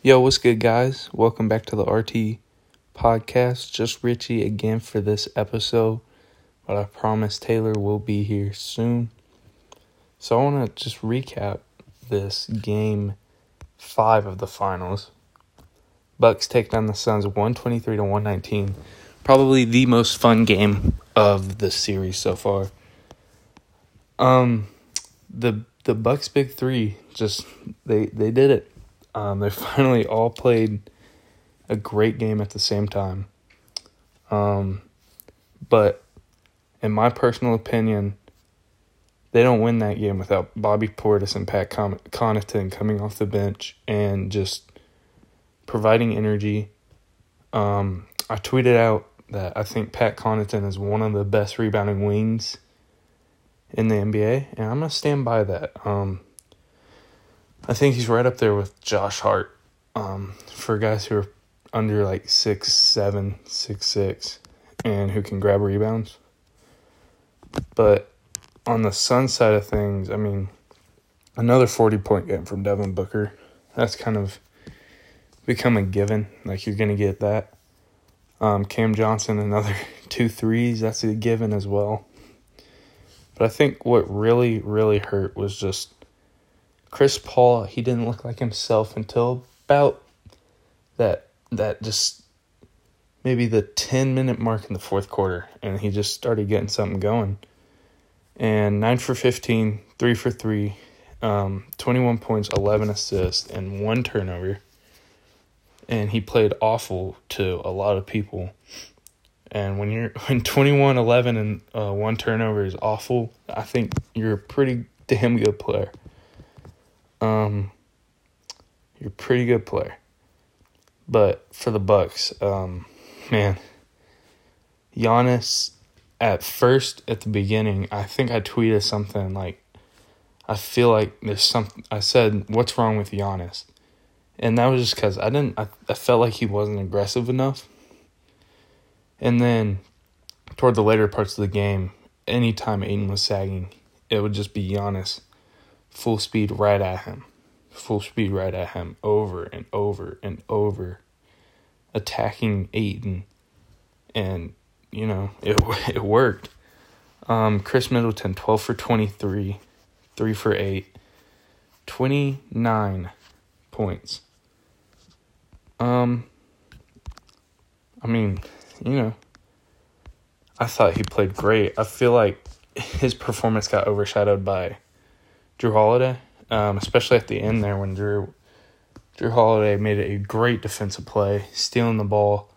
Yo, what's good, guys? Welcome back to the RT podcast. Just Richie again for this episode, but I promise Taylor will be here soon. So I want to just recap this game five of the finals. Bucks take down the Suns 123 to 119. Probably the most fun game of the series so far. Um, the the Bucks big three just they they did it. Um, they finally all played a great game at the same time. Um, but in my personal opinion, they don't win that game without Bobby Portis and Pat Con- Connaughton coming off the bench and just providing energy. Um, I tweeted out that I think Pat Connaughton is one of the best rebounding wings in the NBA, and I'm gonna stand by that. Um, I think he's right up there with Josh Hart um, for guys who are under like six seven, six six, and who can grab rebounds. But on the Sun side of things, I mean, another forty point game from Devin Booker. That's kind of become a given. Like you're gonna get that. Um, Cam Johnson, another two threes. That's a given as well. But I think what really, really hurt was just Chris Paul. He didn't look like himself until about that that just maybe the 10 minute mark in the fourth quarter and he just started getting something going. And 9 for 15 3 for 3 um, 21 points 11 assists and one turnover. And he played awful to a lot of people. And when you're when 21 11 and uh, one turnover is awful i think you're a pretty damn good player um you're a pretty good player. But for the bucks um man Giannis at first at the beginning i think i tweeted something like i feel like there's something i said what's wrong with Giannis? And that was just because i didn't I, I felt like he wasn't aggressive enough. And then toward the later parts of the game, anytime Ayton was sagging, it would just be Giannis full speed right at him. Full speed right at him over and over and over, attacking Ayton. And, you know, it, it worked. Um, Khris Middleton, 12 for 23, 3 for 8, 29 points. Um, I mean, you know, I thought he played great. I feel like his performance got overshadowed by Jrue Holiday, um, especially at the end there when Drew Jrue Holiday made a great defensive play, stealing the ball,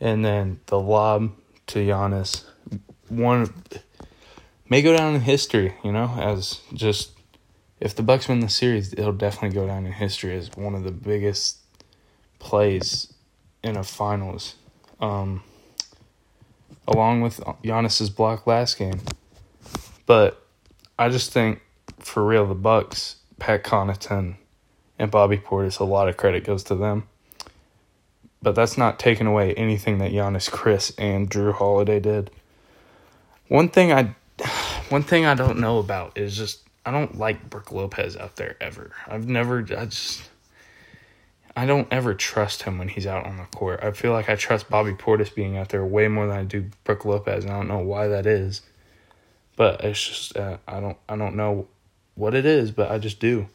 and then the lob to Giannis. One may go down in history, you know, as just if the Bucks win the series, it'll definitely go down in history as one of the biggest plays in a finals. Um, along with Giannis's block last game. But I just think for real the Bucks, Pat Connaughton and Bobby Portis, a lot of credit goes to them. But that's not taking away anything that Giannis, Khris, and Jrue Holiday did. One thing I, one thing I don't know about is just I don't like Brook Lopez out there ever. I've never I just I don't ever trust him when he's out on the court. I feel like I trust Bobby Portis being out there way more than I do Brook Lopez. And I don't know why that is, but it's just uh, I don't I don't know what it is, but I just do.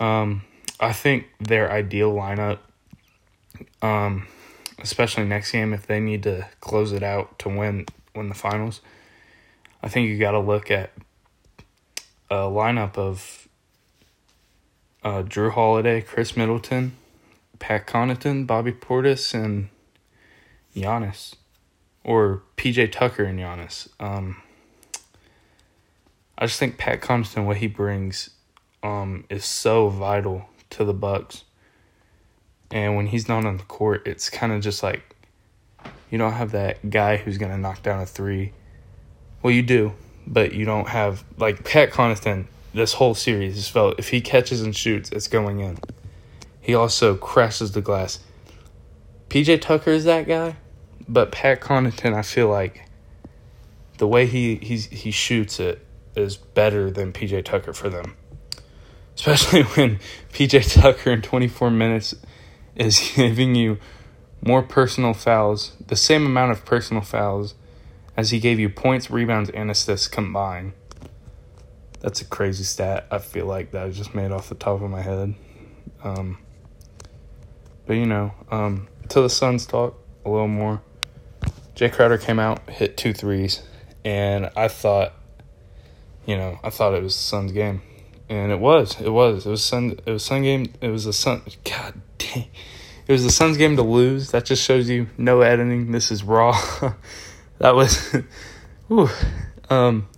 Um, I think their ideal lineup, um, especially next game if they need to close it out to win win the finals, I think you got to look at a lineup of uh, Jrue Holiday, Khris Middleton, Pat Connaughton, Bobby Portis, and Giannis, or PJ Tucker and Giannis. Um, I just think Pat Connaughton, what he brings, um, is so vital to the Bucks. And when he's not on the court, it's kind of just like you don't have that guy who's gonna knock down a three. Well, you do, but you don't have like Pat Connaughton this whole series has felt if he catches and shoots, it's going in. He also crashes the glass. PJ Tucker is that guy, but Pat Connaughton, I feel like the way he he's, he shoots it is better than PJ Tucker for them. especially when PJ Tucker in 24 minutes is giving you more personal fouls, the same amount of personal fouls as he gave you points, rebounds, and assists combined. That's a crazy stat. I feel like that I just made off the top of my head. Um, but you know, um, to the Suns talk a little more. Jae Crowder came out, hit two threes, and I thought, you know, I thought it was the Suns game, and it was, it was, it was Sun, it was Sun game, it was the Sun. God dang, it was the Suns game to lose. That just shows you no editing. This is raw. that was, whew, um,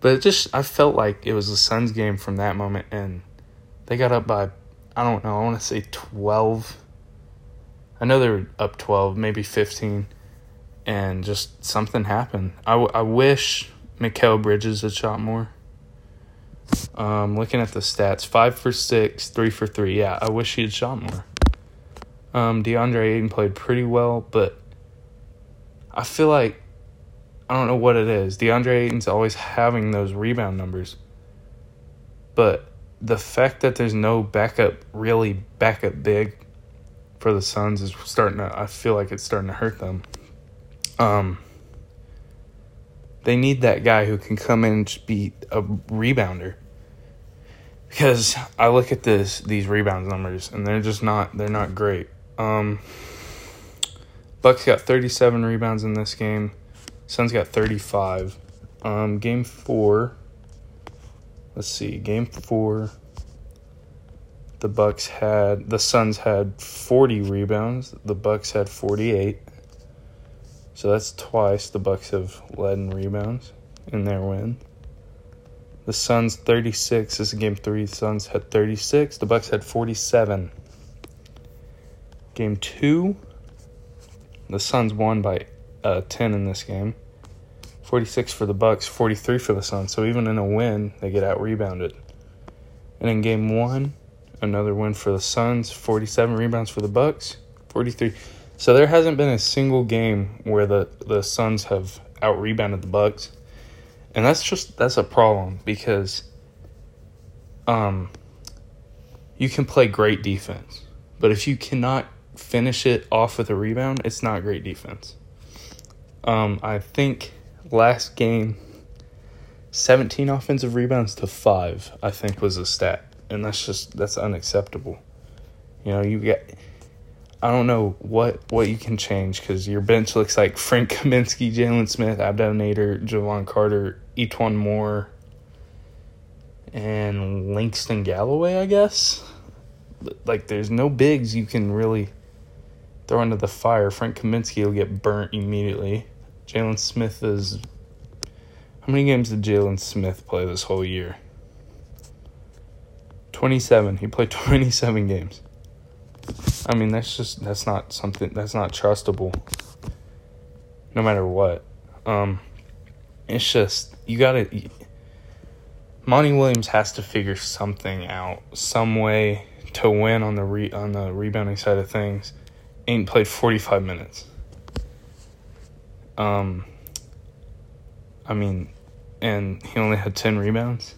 but it just I felt like it was the Suns game from that moment, and they got up by I don't know I want to say twelve. I know they were up twelve, maybe fifteen, and just something happened. I, I wish Mikal Bridges had shot more. Um, looking at the stats, five for six, three for three. Yeah, I wish he had shot more. Um, DeAndre Ayton played pretty well, but I feel like I don't know what it is. DeAndre Ayton's always having those rebound numbers. But the fact that there's no backup, really backup big for the Suns is starting to, I feel like it's starting to hurt them. Um, they need that guy who can come in and be a rebounder. Because I look at this these rebound numbers and they're just not they're not great. Um, Bucks got 37 rebounds in this game. Suns got 35. Um, game four. Let's see. Game four. The Bucks had the Suns had 40 rebounds. The Bucks had 48. So that's twice the Bucks have led in rebounds in their win. The Suns 36 this is game 3. The Suns had 36. The Bucks had 47. Game 2 the Suns won by uh, 10 in this game. 46 for the Bucks, 43 for the Suns. So even in a win, they get out rebounded. And in game 1, another win for the Suns, 47 rebounds for the Bucks, 43. So there hasn't been a single game where the the Suns have out rebounded the Bucks. And that's just that's a problem because um you can play great defense. But if you cannot finish it off with a rebound, it's not great defense. Um, I think last game, 17 offensive rebounds to five, I think was a stat. And that's just, that's unacceptable. You know, you get, I don't know what, what you can change because your bench looks like Frank Kaminsky, Jalen Smith, Abdel Nader, Jevon Carter, E'Twaun Moore, and Langston Galloway, I guess. Like, there's no bigs you can really throw into the fire. Frank Kaminsky will get burnt immediately. Jalen Smith is. How many games did Jalen Smith play this whole year? 27. He played 27 games. I mean, that's just that's not something that's not trustable. No matter what. Um it's just you got to Monty Williams has to figure something out, some way to win on the re, on the rebounding side of things Ayton played 45 minutes. Um, I mean, and he only had 10 rebounds.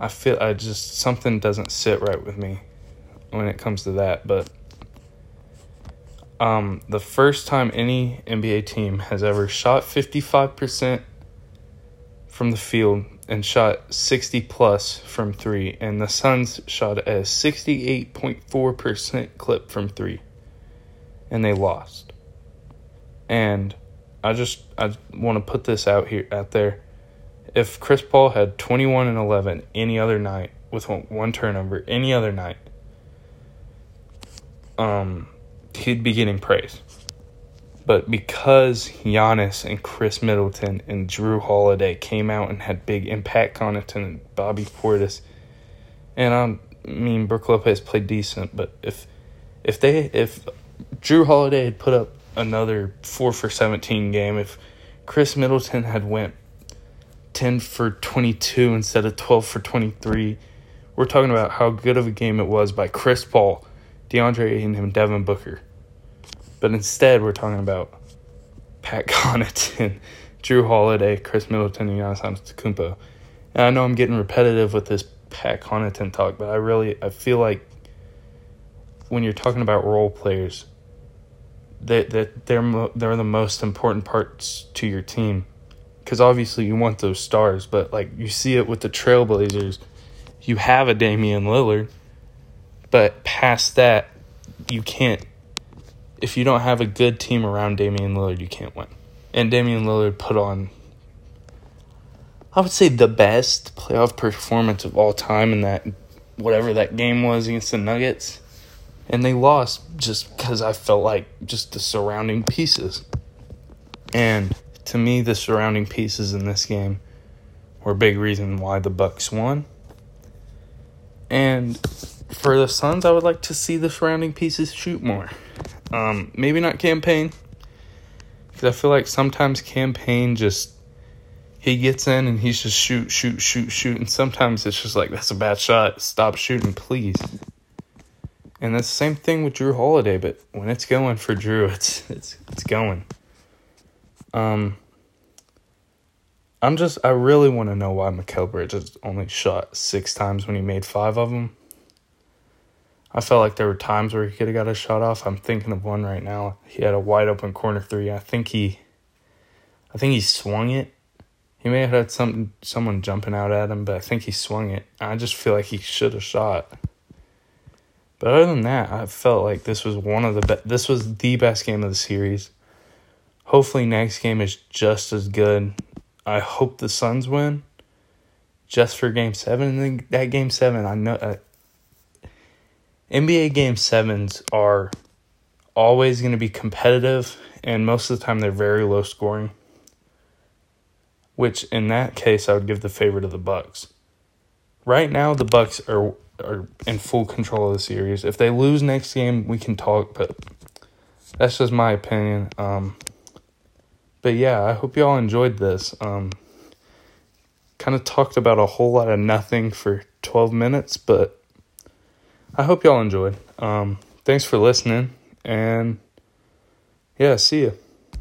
I feel I just something doesn't sit right with me when it comes to that, but um, the first time any NBA team has ever shot 55% from the field and shot 60 plus from three, and the Suns shot a 68.4% clip from three, and they lost. And I just I want to put this out here out there. If Chris Paul had 21 and 11 any other night with one, one turnover any other night, um, he'd be getting praise. But because Giannis and Khris Middleton and Jrue Holiday came out and had big impact on it, and Bobby Portis, and I mean Brook Lopez played decent, but if if they if Jrue Holiday had put up another four for seventeen game, if Khris Middleton had went ten for twenty two instead of twelve for twenty three, we're talking about how good of a game it was by Chris Paul, DeAndre Ayton, and Devin Booker. But instead, we're talking about Pat Connaughton, Jrue Holiday, Khris Middleton, and Giannis Antetokounmpo. And I know I'm getting repetitive with this Pat Connaughton talk, but I really I feel like when you're talking about role players, that that they're mo- they're the most important parts to your team, because obviously you want those stars, but like you see it with the Trailblazers, you have a Damian Lillard, but past that, you can't. If you don't have a good team around Damian Lillard, you can't win. And Damian Lillard put on, I would say, the best playoff performance of all time in that whatever that game was against the Nuggets and they lost just because I felt like just the surrounding pieces. And to me, the surrounding pieces in this game were a big reason why the Bucks won. And for the Suns, I would like to see the surrounding pieces shoot more. Um, maybe not Cam Payne, because I feel like sometimes Cam Payne just he gets in and he's just shoot, shoot, shoot, shoot, and sometimes it's just like that's a bad shot. Stop shooting, please. And that's the same thing with Jrue Holiday, but when it's going for Jrue, it's it's it's going. Um I'm just I really want to know why Mikal Bridges only shot 6 times when he made 5 of them. I felt like there were times where he could have got a shot off. I'm thinking of one right now. He had a wide open corner 3. I think he I think he swung it. He may have had some someone jumping out at him, but I think he swung it. I just feel like he should have shot. But other than that, I felt like this was one of the be- this was the best game of the series. Hopefully, next game is just as good. I hope the Suns win, just for Game Seven. And then that Game Seven, I know uh, NBA Game Sevens are always going to be competitive, and most of the time they're very low scoring. Which, in that case, I would give the favor to the Bucks. Right now, the Bucks are are in full control of the series. If they lose next game, we can talk, but that's just my opinion. Um, but yeah, I hope y'all enjoyed this. Um, kind of talked about a whole lot of nothing for 12 minutes, but I hope y'all enjoyed. Um, thanks for listening, and yeah, see you.